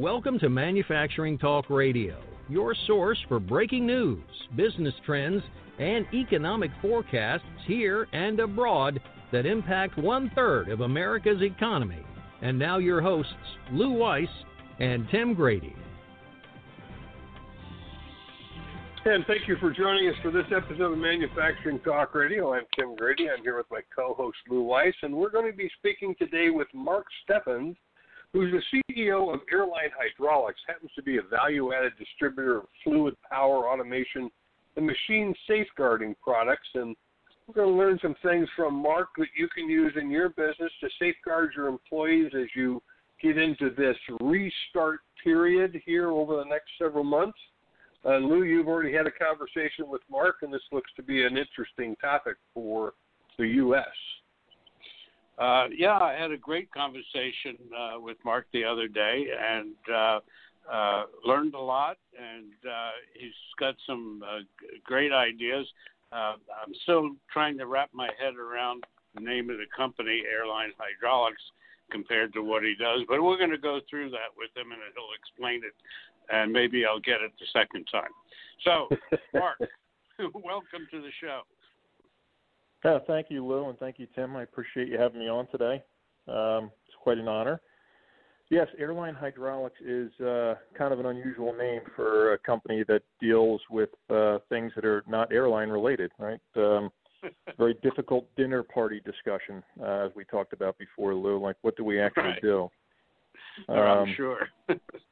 Welcome to Manufacturing Talk Radio, your source for breaking news, business trends, and economic forecasts here and abroad that impact one third of America's economy. And now, your hosts, Lou Weiss and Tim Grady. And thank you for joining us for this episode of Manufacturing Talk Radio. I'm Tim Grady. I'm here with my co host, Lou Weiss, and we're going to be speaking today with Mark Steffens who's the CEO of Airline Hydraulics, happens to be a value added distributor of fluid power automation and machine safeguarding products. And we're going to learn some things from Mark that you can use in your business to safeguard your employees as you get into this restart period here over the next several months. Uh, Lou, you've already had a conversation with Mark, and this looks to be an interesting topic for the U.S. Uh, yeah, I had a great conversation uh, with Mark the other day and uh, uh, learned a lot. And uh, he's got some uh, great ideas. Uh, I'm still trying to wrap my head around the name of the company, Airline Hydraulics, compared to what he does. But we're going to go through that with him, and he'll explain it. And maybe I'll get it the second time. So, Mark, welcome to the show. Yeah, thank you, Lou, and thank you, Tim. I appreciate you having me on today. Um, it's quite an honor. Yes, Airline Hydraulics is uh, kind of an unusual name for a company that deals with uh, things that are not airline related, right? Um, very difficult dinner party discussion, uh, as we talked about before, Lou. Like, what do we actually right. do? Um, I'm sure.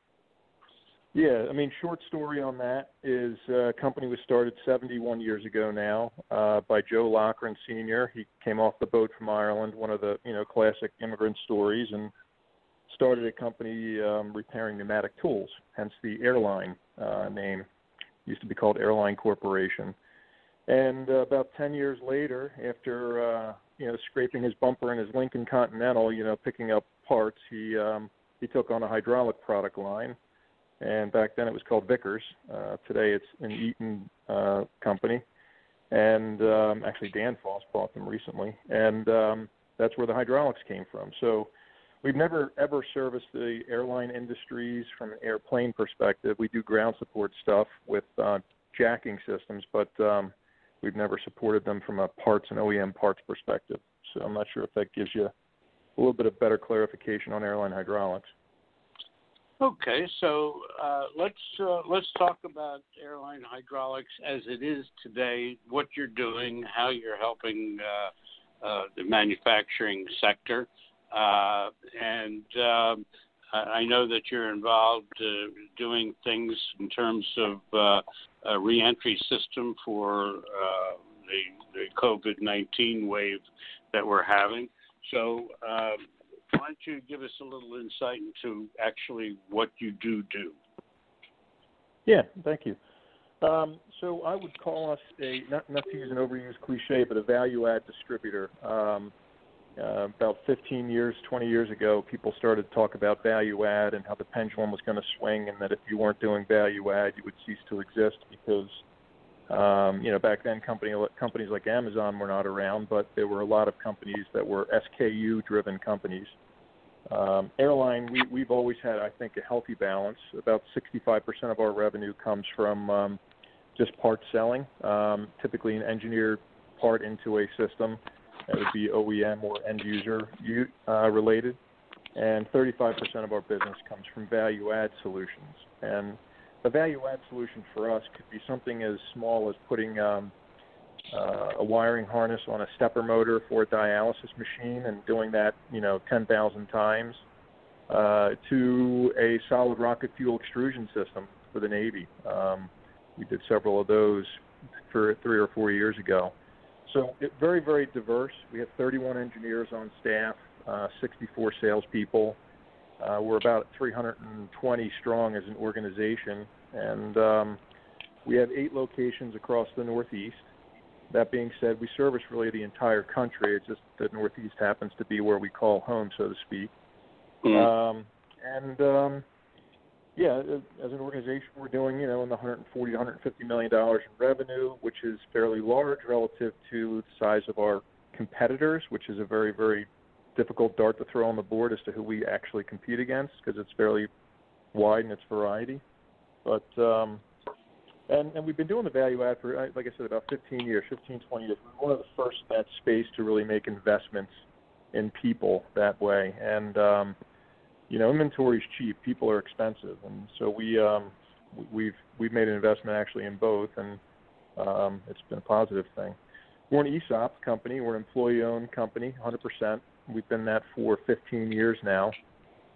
Yeah, I mean, short story on that is uh, company was started 71 years ago now uh, by Joe Loughran Sr. He came off the boat from Ireland, one of the you know classic immigrant stories, and started a company um, repairing pneumatic tools. Hence the airline uh, name. Used to be called Airline Corporation. And uh, about 10 years later, after uh, you know scraping his bumper in his Lincoln Continental, you know picking up parts, he um, he took on a hydraulic product line and back then it was called Vickers. Uh, today it's an Eaton uh, company, and um, actually Danfoss bought them recently, and um, that's where the hydraulics came from. So we've never ever serviced the airline industries from an airplane perspective. We do ground support stuff with uh, jacking systems, but um, we've never supported them from a parts and OEM parts perspective. So I'm not sure if that gives you a little bit of better clarification on airline hydraulics. Okay, so uh, let's uh, let's talk about airline hydraulics as it is today. What you're doing, how you're helping uh, uh the manufacturing sector, uh, and um, I know that you're involved uh, doing things in terms of a reentry system for the, the COVID-19 wave that we're having. So. Why don't you give us a little insight into actually what you do do? Yeah, thank you. Um, so I would call us a not not to use an overused cliche, but a value add distributor. Um, uh, about 15 years, 20 years ago, people started to talk about value add and how the pendulum was going to swing, and that if you weren't doing value add, you would cease to exist because um, you know, back then, company companies like Amazon were not around, but there were a lot of companies that were SKU-driven companies. Um, airline, we, we've always had, I think, a healthy balance. About 65% of our revenue comes from um, just part selling, um, typically an engineered part into a system that would be OEM or end user uh, related, and 35% of our business comes from value add solutions. And a value add solution for us could be something as small as putting um, uh, a wiring harness on a stepper motor for a dialysis machine and doing that, you know, 10,000 times, uh, to a solid rocket fuel extrusion system for the Navy. Um, we did several of those for three or four years ago. So it, very, very diverse. We have 31 engineers on staff, uh, 64 salespeople, uh, we're about 320 strong as an organization, and um, we have eight locations across the Northeast. That being said, we service really the entire country. It's just the Northeast happens to be where we call home, so to speak. Mm-hmm. Um, and um, yeah, as an organization, we're doing you know in the 140 to 150 million dollars in revenue, which is fairly large relative to the size of our competitors, which is a very very difficult dart to throw on the board as to who we actually compete against because it's fairly wide in its variety. But um, and and we've been doing the value add for like I said about 15 years, 15 20 years. We're one of the first in that space to really make investments in people that way. And um, you know, inventory is cheap, people are expensive, and so we um, we've we've made an investment actually in both, and um, it's been a positive thing. We're an ESOP company. We're an employee-owned company, 100%. We've been that for 15 years now,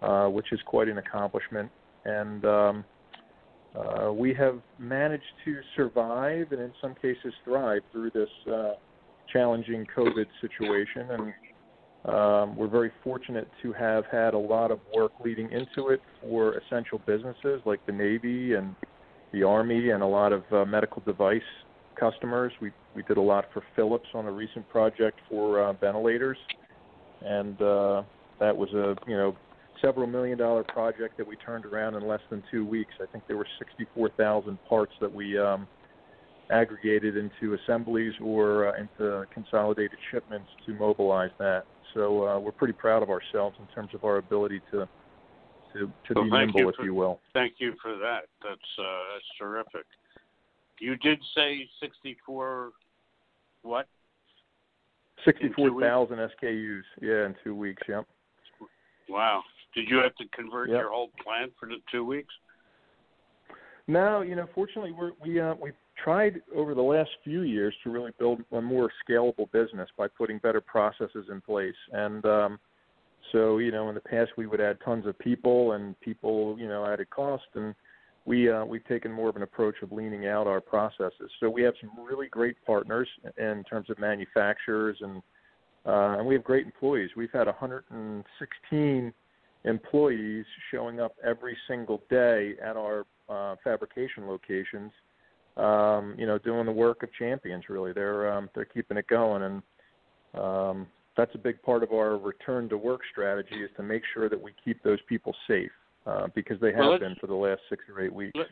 uh, which is quite an accomplishment. And um, uh, we have managed to survive and, in some cases, thrive through this uh, challenging COVID situation. And um, we're very fortunate to have had a lot of work leading into it for essential businesses like the Navy and the Army and a lot of uh, medical device customers. We we did a lot for Philips on a recent project for uh, ventilators, and uh, that was a you know several million dollar project that we turned around in less than two weeks. I think there were 64,000 parts that we um, aggregated into assemblies or uh, into consolidated shipments to mobilize that. So uh, we're pretty proud of ourselves in terms of our ability to to, to well, be nimble, you if you will. Thank you for that. That's uh, that's terrific. You did say 64 what? 64,000 SKUs. Yeah, in two weeks. Yep. Wow. Did you have to convert yep. your whole plant for the two weeks? No, you know, fortunately, we're, we uh, we've tried over the last few years to really build a more scalable business by putting better processes in place. And um, so, you know, in the past we would add tons of people, and people, you know, added cost, and we uh, we've taken more of an approach of leaning out our processes. So we have some really great partners in terms of manufacturers, and uh, and we have great employees. We've had 116 employees showing up every single day at our uh, fabrication locations. Um, you know, doing the work of champions. Really, they're um, they're keeping it going, and um, that's a big part of our return to work strategy is to make sure that we keep those people safe uh, because they have well, been for the last six or eight weeks. Let,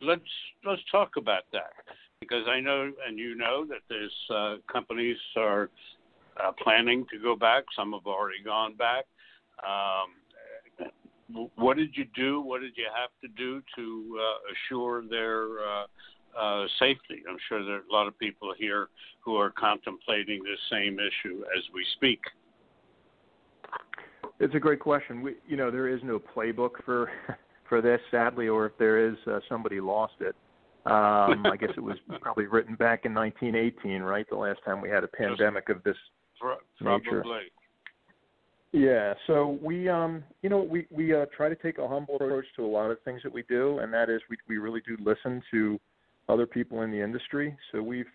let's let's talk about that because I know and you know that there's uh, companies are uh, planning to go back. Some have already gone back. Um, what did you do? What did you have to do to uh, assure their uh, uh, safety? I'm sure there are a lot of people here who are contemplating this same issue as we speak. It's a great question. We, you know, there is no playbook for for this, sadly, or if there is, uh, somebody lost it. Um, I guess it was probably written back in 1918, right? The last time we had a pandemic of this probably. nature. Yeah, so we, um, you know, we we uh, try to take a humble approach to a lot of things that we do, and that is we we really do listen to other people in the industry. So we've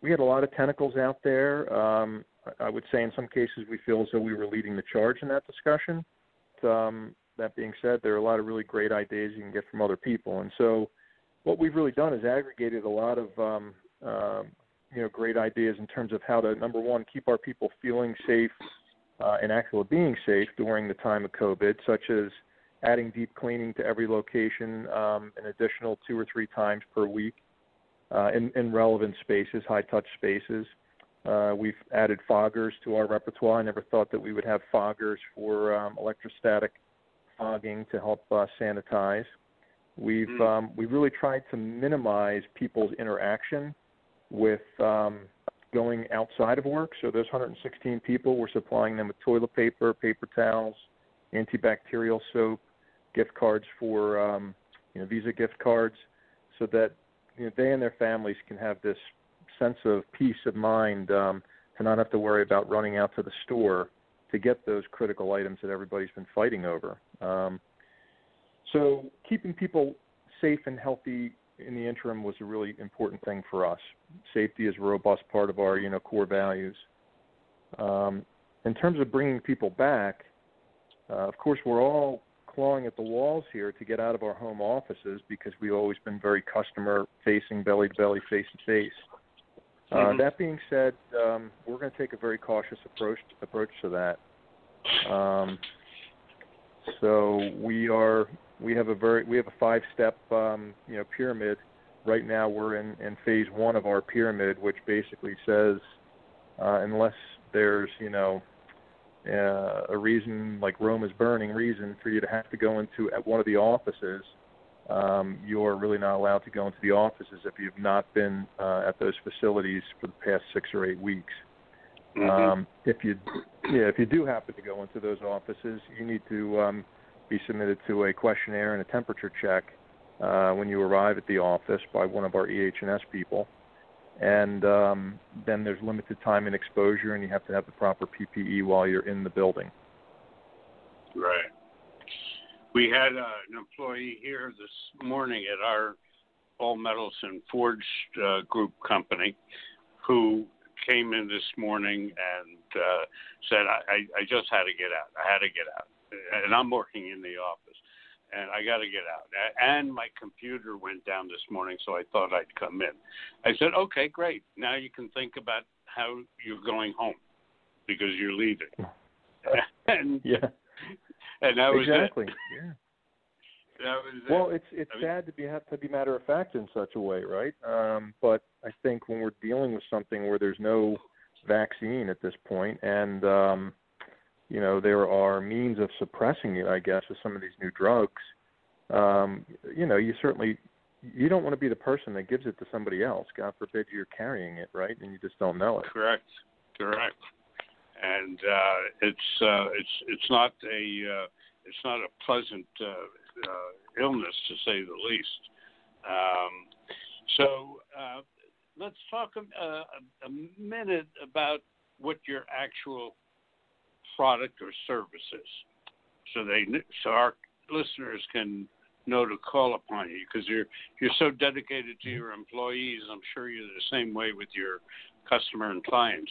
we had a lot of tentacles out there. Um, I would say in some cases we feel as though we were leading the charge in that discussion. Um, that being said, there are a lot of really great ideas you can get from other people, and so what we've really done is aggregated a lot of um, uh, you know great ideas in terms of how to number one keep our people feeling safe uh, and actually being safe during the time of COVID, such as adding deep cleaning to every location um, an additional two or three times per week uh, in, in relevant spaces, high touch spaces. Uh, we've added foggers to our repertoire. I never thought that we would have foggers for um, electrostatic fogging to help uh, sanitize. We've Mm. um, we really tried to minimize people's interaction with um, going outside of work. So those 116 people, we're supplying them with toilet paper, paper towels, antibacterial soap, gift cards for um, you know Visa gift cards, so that you know they and their families can have this sense of peace of mind um, to not have to worry about running out to the store to get those critical items that everybody's been fighting over. Um, so keeping people safe and healthy in the interim was a really important thing for us. Safety is a robust part of our you know core values. Um, in terms of bringing people back, uh, of course we're all clawing at the walls here to get out of our home offices because we've always been very customer facing, belly to belly, face to face. Uh, Mhm. that being said, um, we're going to take a very cautious approach approach to that. Um, so we are we have a very we have a five step um, you know pyramid. Right now we're in, in phase one of our pyramid, which basically says uh, unless there's you know uh, a reason like Rome is burning reason for you to have to go into at one of the offices, um, you're really not allowed to go into the offices if you've not been uh, at those facilities for the past six or eight weeks. Mhm. Um, if you, yeah, if you do happen to go into those offices, you need to um, be submitted to a questionnaire and a temperature check uh, when you arrive at the office by one of our EH&S people. And um, then there's limited time and exposure, and you have to have the proper PPE while you're in the building. Right. We had uh, an employee here this morning at our All Metals and Forged uh, Group company who came in this morning and uh, said, I, I, I just had to get out. I had to get out. And I'm working in the office and I got to get out. And my computer went down this morning, so I thought I'd come in. I said, okay, great. Now you can think about how you're going home because you're leaving. and Yeah, and that was exactly. it. Yeah. That was it. Well, it's it's I mean- sad to be have to be matter of fact in such a way, right? Um, but I think when we're dealing with something where there's no vaccine at this point, and um, you know there are means of suppressing it, I guess, with some of these new drugs. Um, you know, you certainly you don't want to be the person that gives it to somebody else. God forbid you're carrying it, right? And you just don't know it. Correct, correct. And uh, it's uh, it's it's not a uh, it's not a pleasant uh, uh, illness to say the least. Um, so uh, let's talk a, a, a minute about what your actual product or services. so they so our listeners can know to call upon you because you're you're so dedicated to your employees. I'm sure you're the same way with your customer and clients.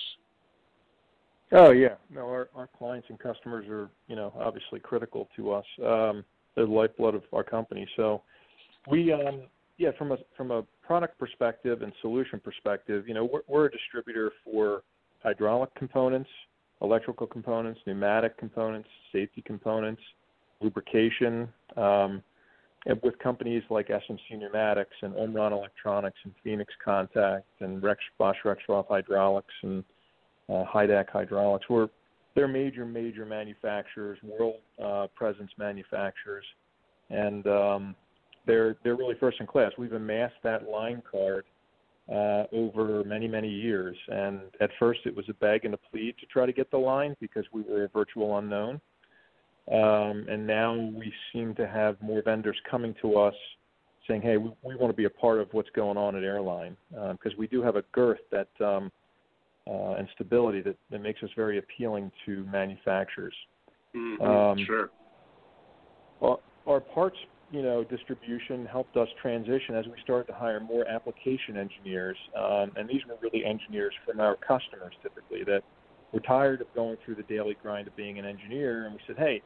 Oh yeah, no, our our clients and customers are you know obviously critical to us. Um, they're the lifeblood of our company. So we um, yeah from a from a product perspective and solution perspective, you know we're, we're a distributor for hydraulic components, electrical components, pneumatic components, safety components, lubrication. Um, and with companies like SMC Pneumatics and Omron Electronics and Phoenix Contact and Rex Bosch Rexroth Hydraulics and uh, Hydac Hydraulics. We're they're major, major manufacturers, world uh, presence manufacturers, and um, they're they're really first in class. We've amassed that line card uh, over many, many years, and at first it was a beg and a plead to try to get the line because we were a virtual unknown, um, and now we seem to have more vendors coming to us saying, "Hey, we, we want to be a part of what's going on at Airline because we do have a girth that." Um, uh, and stability that, that makes us very appealing to manufacturers. Mhm, Um, sure. Well, our parts, you know, distribution helped us transition as we started to hire more application engineers, um, and these were really engineers from our customers typically that were tired of going through the daily grind of being an engineer, and we said, hey,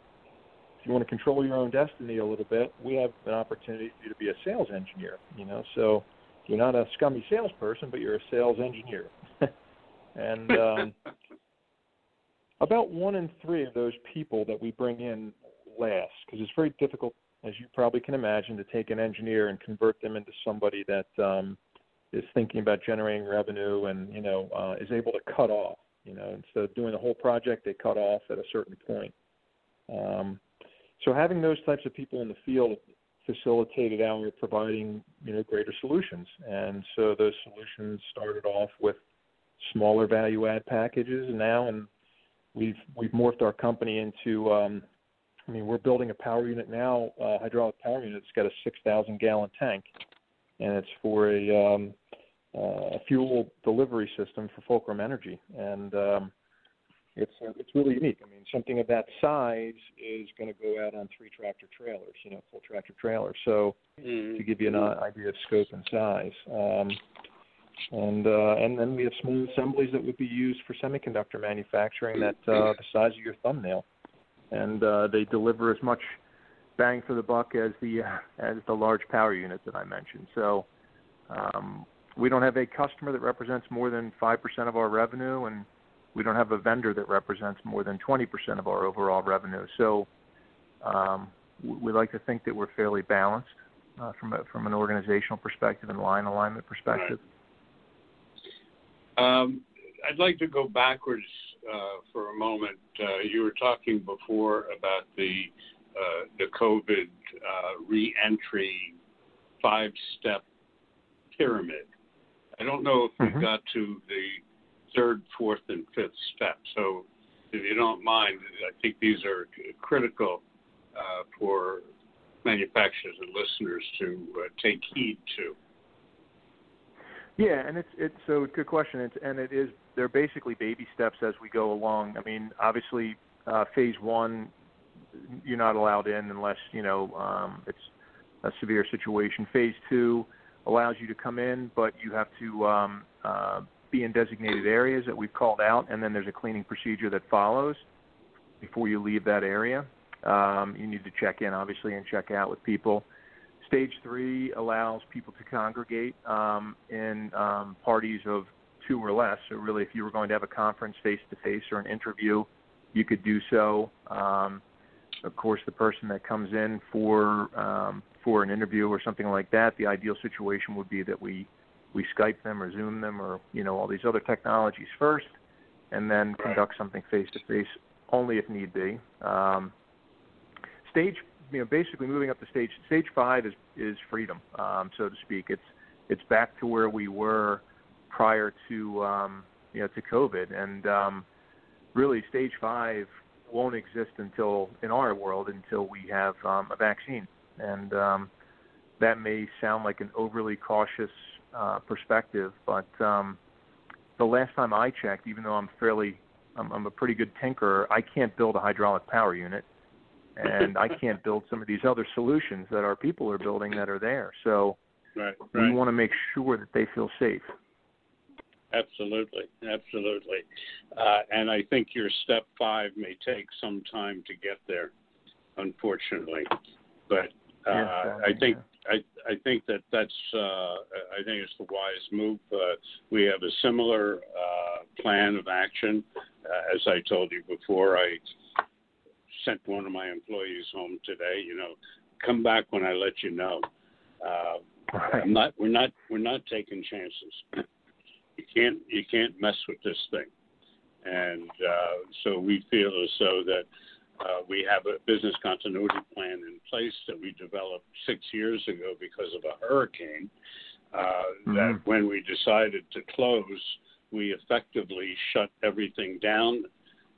if you want to control your own destiny a little bit, we have an opportunity for you to be a sales engineer. You know, so you're not a scummy salesperson, but you're a sales engineer. and um, about one in three of those people that we bring in last, because it's very difficult, as you probably can imagine, to take an engineer and convert them into somebody that um, is thinking about generating revenue and you know uh, is able to cut off. You know, instead of doing the whole project, they cut off at a certain point. Um, so having those types of people in the field facilitated our providing you know greater solutions, and so those solutions started off with smaller value add packages now and we've we've morphed our company into um I mean we're building a power unit now, uh hydraulic power unit that's got a six thousand gallon tank and it's for a um uh, fuel delivery system for Fulcrum Energy and um it's uh, it's really unique. I mean something of that size is going to go out on three tractor trailers, you know, full tractor trailers. So Mhm. to give you an idea of scope and size. Um, and uh, and then we have small assemblies that would be used for semiconductor manufacturing that uh, the size of your thumbnail, and uh, they deliver as much bang for the buck as the uh, as the large power unit that I mentioned. So um, we don't have a customer that represents more than five percent of our revenue, and we don't have a vendor that represents more than twenty percent of our overall revenue. So um, we like to think that we're fairly balanced uh, from a, from an organizational perspective and line alignment perspective. Um, I'd like to go backwards uh, for a moment. Uh, you were talking before about the uh, the COVID uh, reentry five step pyramid. I don't know if mm-hmm. we got to the third, fourth, and fifth step. So, if you don't mind, I think these are critical uh, for manufacturers and listeners to uh, take heed to. Yeah, and it's it's so good question. It's and it is they're basically baby steps as we go along. I mean, obviously, uh, phase one, you're not allowed in unless you know um, it's a severe situation. Phase two allows you to come in, but you have to um, uh, be in designated areas that we've called out, and then there's a cleaning procedure that follows before you leave that area. Um, you need to check in, obviously, and check out with people. Stage three allows people to congregate um, in um, parties of two or less. So, really, if you were going to have a conference face to face or an interview, you could do so. Um, of course, the person that comes in for um, for an interview or something like that, the ideal situation would be that we we Skype them or Zoom them or you know all these other technologies first, and then right. conduct something face to face only if need be. Um, stage, you know, basically moving up the stage stage five is is freedom, um, so to speak. It's it's back to where we were prior to um, you know to COVID, and um, really stage five won't exist until in our world until we have um, a vaccine, and um, that may sound like an overly cautious uh, perspective, but um, the last time I checked, even though I'm fairly I'm, I'm a pretty good tinkerer, I can't build a hydraulic power unit, and I can't build some of these other solutions that our people are building that are there. So right, right. we want to make sure that they feel safe. Absolutely, absolutely. Uh, and I think your step five may take some time to get there, unfortunately. But uh, yeah, I think yeah. I, I think that that's uh, I think it's the wise move. Uh, we have a similar uh, plan of action. Uh, as I told you before, I sent one of my employees home today. You know, come back when I let you know. Right. I'm not. We're not. We're not taking chances you can't you can't mess with this thing. And uh, so we feel as though that uh, we have a business continuity plan in place that we developed six years ago because of a hurricane. Uh, mm-hmm. That when we decided to close, we effectively shut everything down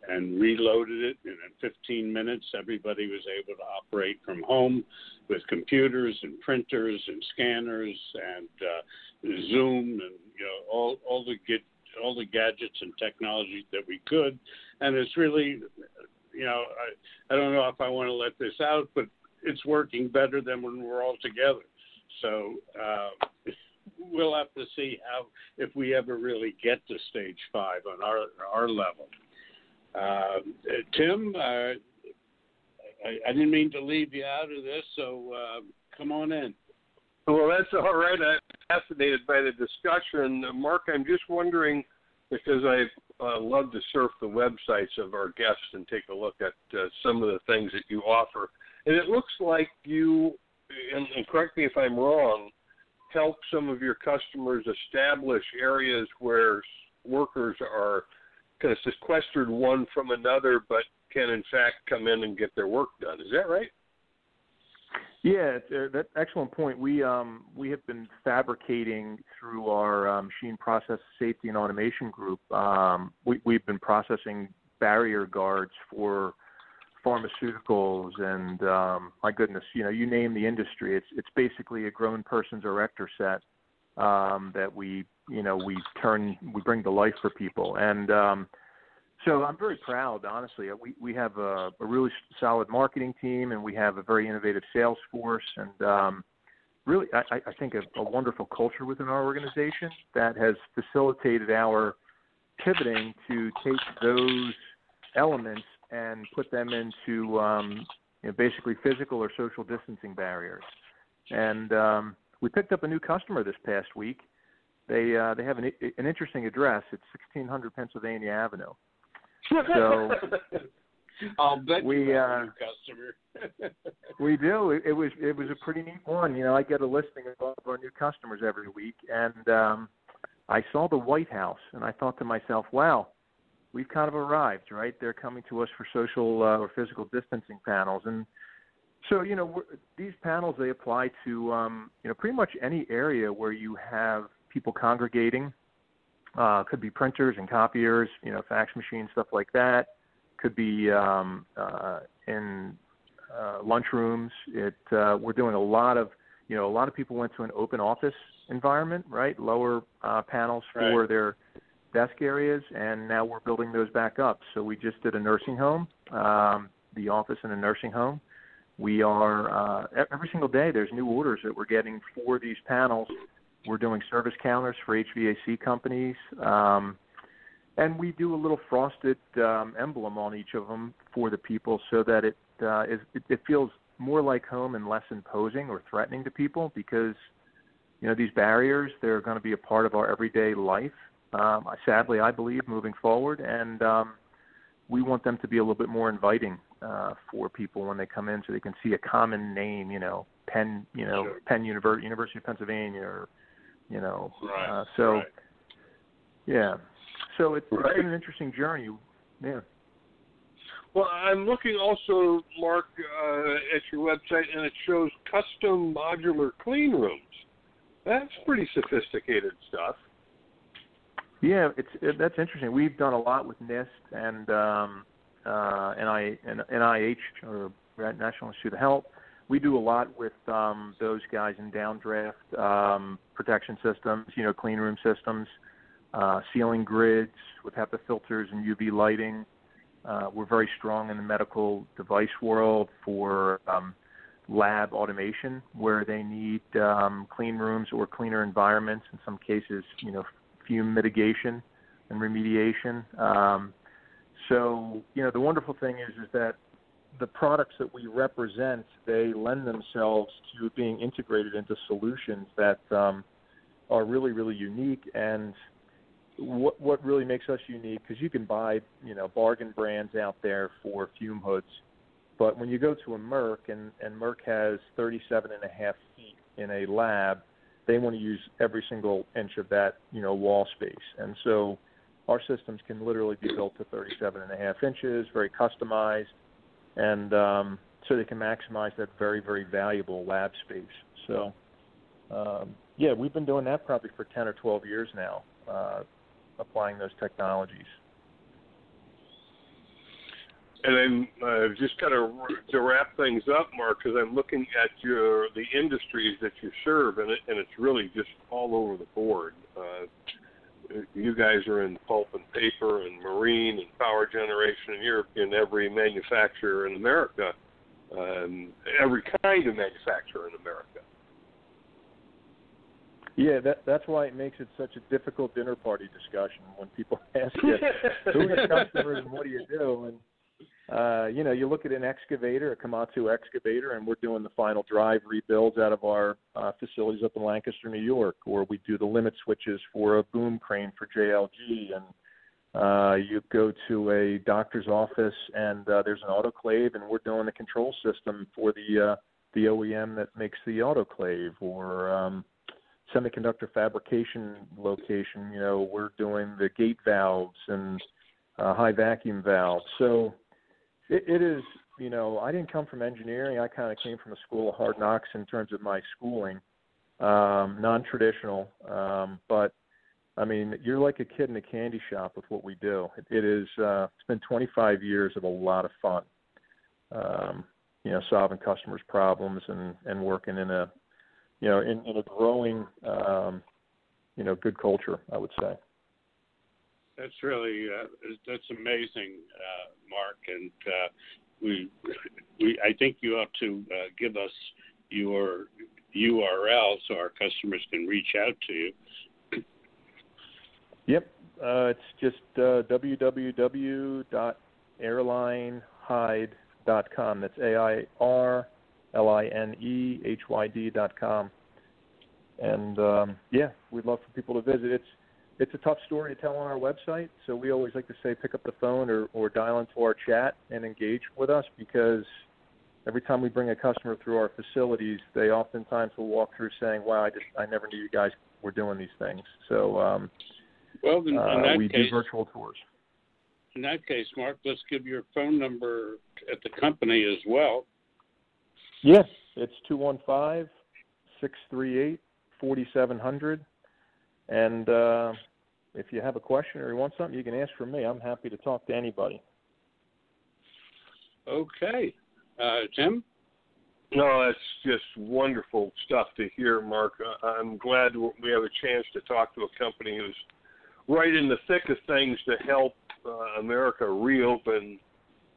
and reloaded it. And in 15 minutes, everybody was able to operate from home with computers and printers and scanners and uh, Zoom and you know all all the get all the gadgets and technology that we could, and it's really, you know, I I don't know if I want to let this out, but it's working better than when we're all together. So uh, we'll have to see how if we ever really get to stage five on our our level. Uh, Tim, uh, I, I, didn't mean to leave you out of this, so uh, come on in. Well, that's all right. I'm fascinated by the discussion. Mark, I'm just wondering because I uh, love to surf the websites of our guests and take a look at uh, some of the things that you offer. And it looks like you, and, and correct me if I'm wrong, help some of your customers establish areas where workers are kind of sequestered one from another, but can in fact come in and get their work done. Is that right? Yeah, uh, that excellent point. We um, we have been fabricating through our um, machine process safety and automation group. Um, we, we've been processing barrier guards for pharmaceuticals and um, my goodness, you know, you name the industry. It's it's basically a grown person's erector set um, that we you know we turn we bring to life for people and um, so I'm very proud, honestly. We we have a, a really solid marketing team, and we have a very innovative sales force, and um, really, I, I think a, a wonderful culture within our organization that has facilitated our pivoting to take those elements and put them into um, you know, basically physical or social distancing barriers. And um, we picked up a new customer this past week. They uh, they have an, an interesting address. It's 1600 Pennsylvania Avenue so I'll bet we, you uh, customer. we do. It, it was it was a pretty neat one. You know, I get a listing of all of our new customers every week, and um, I saw the White House, and I thought to myself, wow, we've kind of arrived, right? They're coming to us for social uh, or physical distancing panels, and so you know these panels they apply to um, you know pretty much any area where you have people congregating. Uh, could be printers and copiers, you know, fax machines, stuff like that. Could be um, uh, in uh, lunchrooms. It uh, we're doing a lot of you know a lot of people went to an open office environment, right? Lower uh, panels for right. their desk areas, and now we're building those back up. So we just did a nursing home, um, the office in a nursing home. We are uh, every single day. There's new orders that we're getting for these panels. We're doing service counters for HVAC companies, um, and we do a little frosted um, emblem on each of them for the people, so that it, uh, is, it it feels more like home and less imposing or threatening to people because you know these barriers they're going to be a part of our everyday life um, sadly i believe moving forward and um, we want them to be a little bit more inviting uh, for people when they come in so they can see a common name you know penn you know sure. penn Univer- university of pennsylvania or you know Right. uh, so right. yeah so it's, Right. it's been an interesting journey yeah Well, I'm looking also, Mark, uh, at your website, and it shows custom modular clean rooms. That's pretty sophisticated stuff. Yeah, it's it, that's interesting. We've done a lot with NIST and um, uh, NI, and NIH or National Institute of Health. We do a lot with um, those guys in downdraft um, protection systems, you know, clean room systems, uh, ceiling grids with HEPA filters and UV lighting. Uh, we're very strong in the medical device world for um, lab automation, where they need um, clean rooms or cleaner environments. In some cases, you know, fume mitigation and remediation. Um, so, you know, the wonderful thing is is that the products that we represent they lend themselves to being integrated into solutions that um, are really really unique. And what what really makes us unique because you can buy you know bargain brands out there for fume hoods but when you go to a Merck and and Merck has 37 and a half feet in a lab they want to use every single inch of that you know wall space. And so our systems can literally be built to 37 and a half inches very customized and um, so they can maximize that very very valuable lab space so um, yeah we've been doing that probably for 10 or 12 years now uh, applying those technologies And then uh, just kind of to wrap things up, Mark, because I'm looking at your the industries that you serve, and it, and it's really just all over the board. Uh, you guys are in pulp and paper, and marine, and power generation, and you're in every manufacturer in America, um, every kind of manufacturer in America. Yeah, that that's why it makes it such a difficult dinner party discussion when people ask you who are your customers and what do you do and uh, you know, you look at an excavator, a Komatsu excavator, and we're doing the final drive rebuilds out of our uh, facilities up in Lancaster, New York, or we do the limit switches for a boom crane for JLG. And uh, you go to a doctor's office, and uh, there's an autoclave, and we're doing the control system for the uh, the OEM that makes the autoclave, or um, semiconductor fabrication location. You know, we're doing the gate valves and uh, high vacuum valves. So it, it is, you know, I didn't come from engineering. I kind of came from a school of hard knocks in terms of my schooling, um, non-traditional. Um, but I mean, you're like a kid in a candy shop with what we do. It, it is. Uh, it's been 25 years of a lot of fun. Um, you know, solving customers' problems and and working in a, you know, in, in a growing, um, you know, good culture. I would say. That's really uh, that's amazing, uh, Mark, and uh, we we I think you ought to uh, give us your URL so our customers can reach out to you. Yep, uh, it's just uh, www.airlinehyd.com. That's A I R L I N E H Y D dot com. And um, yeah, we'd love for people to visit. It's it's a tough story to tell on our website, so we always like to say pick up the phone or, or dial into our chat and engage with us because every time we bring a customer through our facilities, they oftentimes will walk through saying, "Wow, I just I never knew you guys we're doing these things. So um, well, in, in uh, we case, do virtual tours. In that case, Mark, let's give your phone number at the company as well. Yes, it's two one five six three eight forty seven hundred, and uh, if you have a question or you want something, you can ask for me. I'm happy to talk to anybody. Okay, uh, Tim. No, that's just wonderful stuff to hear, Mark. Uh, I'm glad we have a chance to talk to a company who's right in the thick of things to help uh, America reopen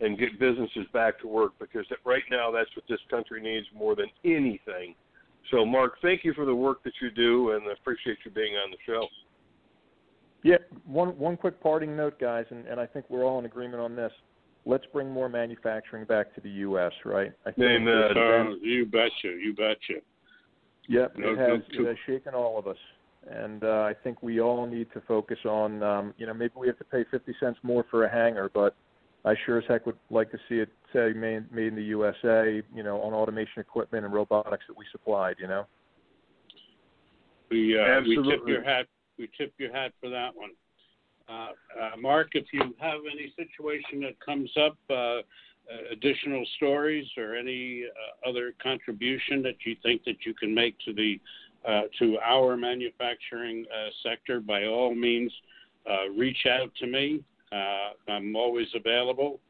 and get businesses back to work because right now that's what this country needs more than anything. So, Mark, thank you for the work that you do, and I appreciate you being on the show. Yeah, one one quick parting note, guys, and, and I think we're all in agreement on this let's bring more manufacturing back to the U.S. Right? I think Amen. Uh, you betcha. You betcha. Yep, no, it has no, it has shaken all of us, and uh, I think we all need to focus on. Um, you know, maybe we have to pay fifty cents more for a hanger, but I sure as heck would like to see it say made, made in the USA. You know, on automation equipment and robotics that we supplied. You know. We uh, we tip your hat. We tip your hat for that one. Uh, uh, Mark, if you have any situation that comes up, uh, additional stories or any other contribution that you think that you can make to the to our manufacturing sector, by all means, reach out to me. I'm always available.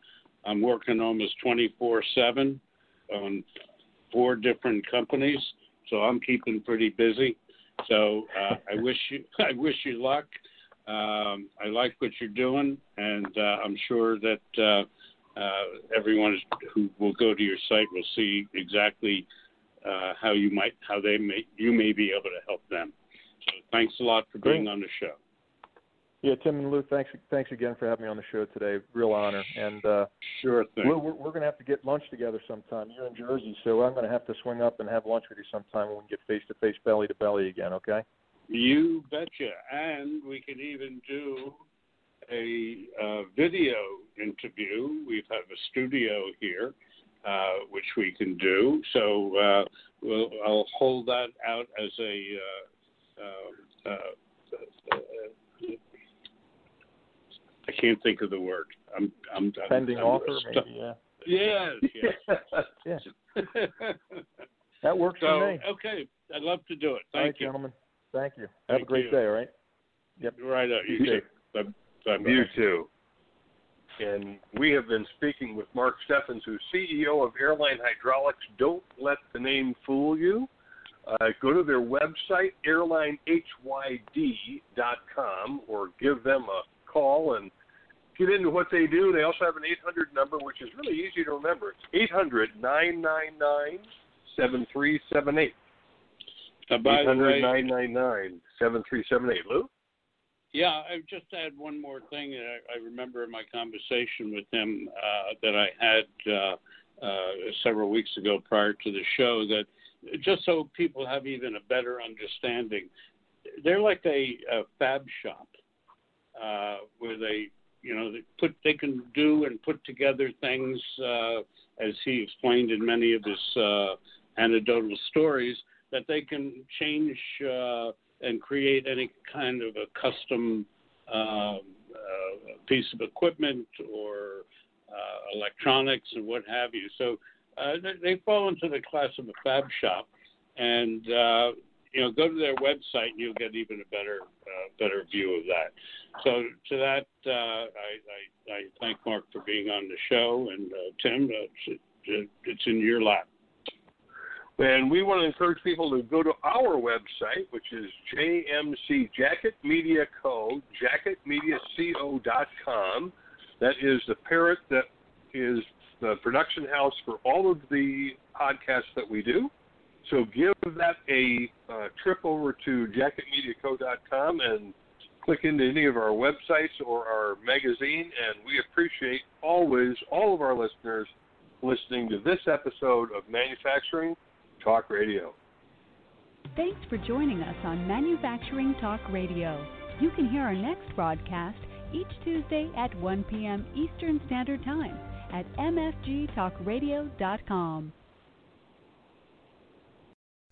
I'm working almost 24/7 on four different companies, so I'm keeping pretty busy. So uh, I wish you I wish you luck. Um, I like what you're doing, and uh, I'm sure that uh, uh, everyone who will go to your site will see exactly uh, how you might, how they may, you may be able to help them. So thanks a lot for being Great. on the show. Yeah, Tim and Lou, thanks thanks again for having me on the show today. Real honor. And uh, sure thing. Lou, we're, we're going to have to get lunch together sometime. You're in Jersey, so I'm going to have to swing up and have lunch with you sometime when we get face to face, belly to belly again. Okay? You betcha. And we can even do a uh, video interview. We have a studio here, uh, which we can do. So uh, we'll, I'll hold that out as a. I can't think of the word. I'm. I'm. Pending I'm, offer, stu- maybe. Yeah. Yes. Yes. yeah. that works so, for me. Okay, I'd love to do it. Thank all right, you, gentlemen. Thank you. Have a great you. day, all right? Yep. Right up. You, too. Bye. Bye. You too. And we have been speaking with Mark Steffens, who's CEO of Airline Hydraulics. Don't let the name fool you. Uh, go to their website, airlineHYD.com, or give them a call and get into what they do. They also have an 800 number, which is really easy to remember. It's 800 999 7378. Uh, by the way, 7378 Lou? Yeah, I just add one more thing. I, I remember in my conversation with him uh, that I had uh, uh, several weeks ago prior to the show that just so people have even a better understanding, they're like a, a fab shop uh, where they, you know, they put they can do and put together things uh, as he explained in many of his uh, anecdotal stories that they can change uh, and create any kind of a custom um, uh, piece of equipment or uh, electronics and what have you. So uh, they, they, fall into the class of a fab shop, and uh, you know, go to their website and you'll get even a better uh, better view of that. So to that, uh, I, I, I, thank Mark for being on the show, and uh, Tim, uh, it's, it's in your lap. And we want to encourage people to go to our website, which is JMC Jacket Media Co. JacketMediaCo.com. That is the parent that is the production house for all of the podcasts that we do. So give that a uh, trip over to jacketmediaco.com and click into any of our websites or our magazine. And we appreciate always all of our listeners listening to this episode of Manufacturing Talk Radio. Thanks for joining us on Manufacturing Talk Radio. You can hear our next broadcast each Tuesday at 1 p.m. Eastern Standard Time at mfgtalkradio.com.